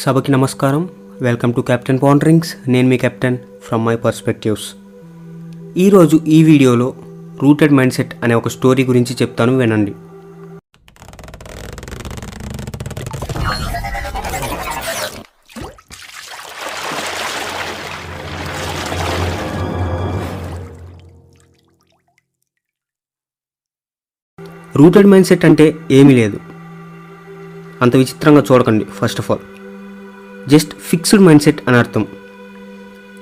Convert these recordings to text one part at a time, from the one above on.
సభకి నమస్కారం. Welcome to captain పాండరింగ్స్ నేను మీ కెప్టెన్ ఫ్రమ్ మై పర్స్పెక్టివ్స్ ఈరోజు ఈ వీడియోలో రూటెడ్ మైండ్ సెట్ అనే ఒక స్టోరీ గురించి చెప్తాను వినండి. రూటెడ్ మైండ్ సెట్ అంటే ఏమీ లేదు. అంత విచిత్రంగా చూడకండి first of all just fixed mindset అని అర్థం.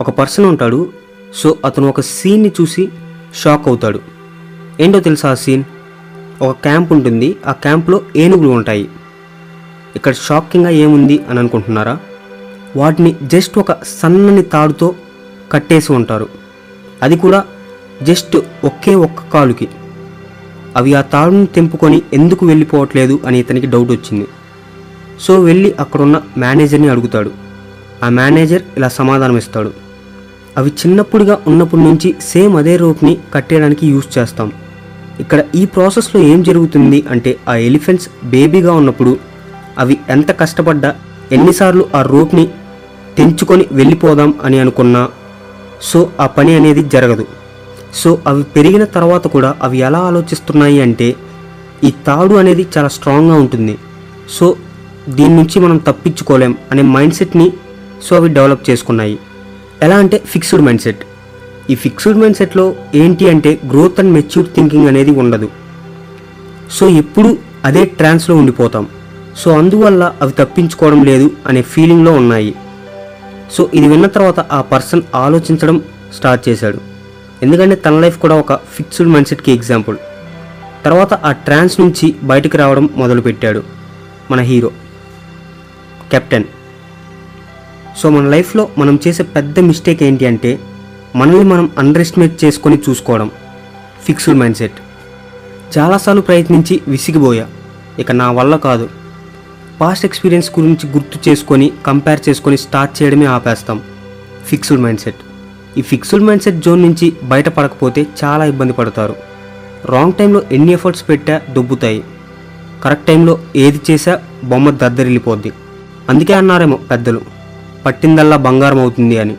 ఒక పర్సన్ ఉంటాడు సో అతను ఒక సీన్ని చూసి షాక్ అవుతాడు. ఏంటో తెలుసా ఆ సీన్ ఒక క్యాంప్ ఉంటుంది ఆ క్యాంప్లో ఏనుగులు ఉంటాయి. ఇక్కడ షాకింగ్గా ఏముంది అని అనుకుంటున్నారా? వాటిని జస్ట్ ఒక సన్నని తాడుతో కట్టేసి ఉంటారు. అది కూడా జస్ట్ ఒకే ఒక్క కాలుకి. అవి ఆ తాడుని తెంపుకొని ఎందుకు వెళ్ళిపోవట్లేదు అని ఇతనికి డౌట్ వచ్చింది. సో వెళ్ళి అక్కడున్న మేనేజర్ని అడుగుతాడు. ఆ మేనేజర్ ఇలా సమాధానం ఇస్తాడు అవి చిన్నప్పుడుగా ఉన్నప్పటి నుంచి సేమ్ అదే రోప్ని కట్టేయడానికి యూజ్ చేస్తాం. ఇక్కడ ఈ ప్రాసెస్లో ఏం జరుగుతుంది అంటే ఆ ఎలిఫెంట్స్ బేబీగా ఉన్నప్పుడు అవి ఎంత కష్టపడ్డా ఎన్నిసార్లు ఆ రోప్ని తెంచుకొని వెళ్ళిపోదాం అని అనుకున్నా. సో ఆ పని అనేది జరగదు. సో అవి పెరిగిన తర్వాత కూడా అవి ఎలా ఆలోచిస్తున్నాయి అంటే ఈ తాడు అనేది చాలా స్ట్రాంగ్గా ఉంటుంది. సో దీని నుంచి మనం తప్పించుకోలేం అనే మైండ్ సెట్ని సో అవి డెవలప్ చేసుకున్నాయి. ఎలా అంటే ఫిక్స్డ్ మైండ్ సెట్. ఈ ఫిక్స్డ్ మైండ్ సెట్లో ఏంటి అంటే గ్రోత్ అండ్ మెచ్యూర్ థింకింగ్ అనేది ఉండదు. సో ఎప్పుడు అదే ట్రాన్స్లో ఉండిపోతాం. సో అందువల్ల అవి తప్పించుకోవడం లేదు అనే ఫీలింగ్లో ఉన్నాయి. సో ఇది విన్న తర్వాత ఆ పర్సన్ ఆలోచించడం స్టార్ట్ చేశాడు. ఎందుకంటే తన లైఫ్ కూడా ఒక ఫిక్స్డ్ మైండ్ సెట్కి ఎగ్జాంపుల్. తర్వాత ఆ ట్రాన్స్ నుంచి బయటకు రావడం మొదలుపెట్టాడు. మన హీరో. కెప్టెన్. సో మన లైఫ్లో మనం చేసే పెద్ద మిస్టేక్ ఏంటి అంటే మనల్ని మనం అండర్ ఎస్టిమేట్ చేసుకొని చూసుకోవడం. Fixed mindset. చాలాసార్లు ప్రయత్నించి విసిగిపోయా. ఇక నా వల్ల కాదు. పాస్ట్ ఎక్స్పీరియన్స్ గురించి గుర్తు చేసుకొని కంపేర్ చేసుకొని స్టార్ట్ చేయడమే ఆపేస్తాం. Fixed mindset. ఈ ఫిక్స్డ్ మైండ్ సెట్ జోన్ నుంచి బయటపడకపోతే చాలా ఇబ్బంది పడతారు. రాంగ్ టైంలో ఎన్ని ఎఫర్ట్స్ పెట్టా దొబ్బుతాయి. కరెక్ట్ టైంలో ఏది చేసా బొమ్మ దద్దరిల్లిపోద్ది. అందుకే అన్నారేమో పెద్దలు పట్టిందల్లా బంగారం అవుతుంది అని.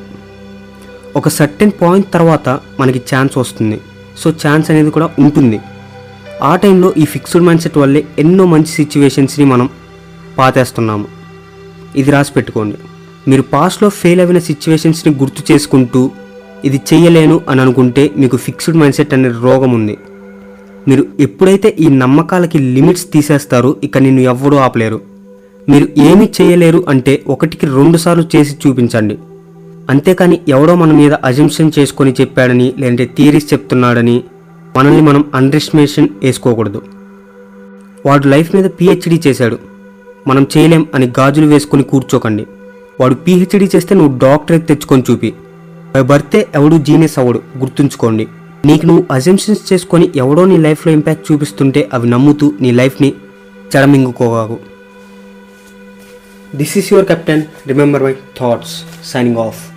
ఒక సర్టెన్ పాయింట్ తర్వాత మనకి ఛాన్స్ వస్తుంది. సో ఛాన్స్ అనేది కూడా ఉంటుంది. ఆ టైంలో ఈ ఫిక్స్డ్ మైండ్ సెట్ వల్లే ఎన్నో మంచి సిచ్యువేషన్స్ని మనం పాతేస్తున్నాము. ఇది రాసి పెట్టుకోండి. మీరు పాస్ట్లో ఫెయిల్ అయిన సిచ్యువేషన్స్ని గుర్తు చేసుకుంటూ ఇది చేయలేను అని అనుకుంటే మీకు ఫిక్స్డ్ మైండ్ సెట్ అనే రోగం ఉంది. మీరు ఎప్పుడైతే ఈ నమ్మకాలకి లిమిట్స్ తీసేస్తారో ఇక నిన్ను ఎవ్వడూ ఆపలేరు. మీరు ఏమి చేయలేరు అంటే ఒకటికి రెండుసార్లు చేసి చూపించండి. అంతేకాని ఎవడో మన మీద అజంప్షన్ చేసుకొని చెప్పాడని లేదంటే థియరీస్ చెప్తున్నాడని మనల్ని మనం అండర్ఎస్టిమేషన్ వేసుకోకూడదు. వాడు లైఫ్ మీద పిహెచ్డి చేశాడు. మనం చేయలేం అని గాజులు వేసుకొని కూర్చోకండి. వాడు పిహెచ్డి చేస్తే నువ్వు డాక్టరేట్ తెచ్చుకొని చూపి. బై ఎవడు జీనియస్ అవ్వడు గుర్తుంచుకోండి. నీకు నువ్వు అజంప్షన్స్ చేసుకొని ఎవడో నీ లైఫ్లో ఇంపాక్ట్ చూపిస్తుంటే అవి నమ్ముతూ నీ లైఫ్ని చెడమింగుకోగాకు This is your captain, remember my thoughts, signing off.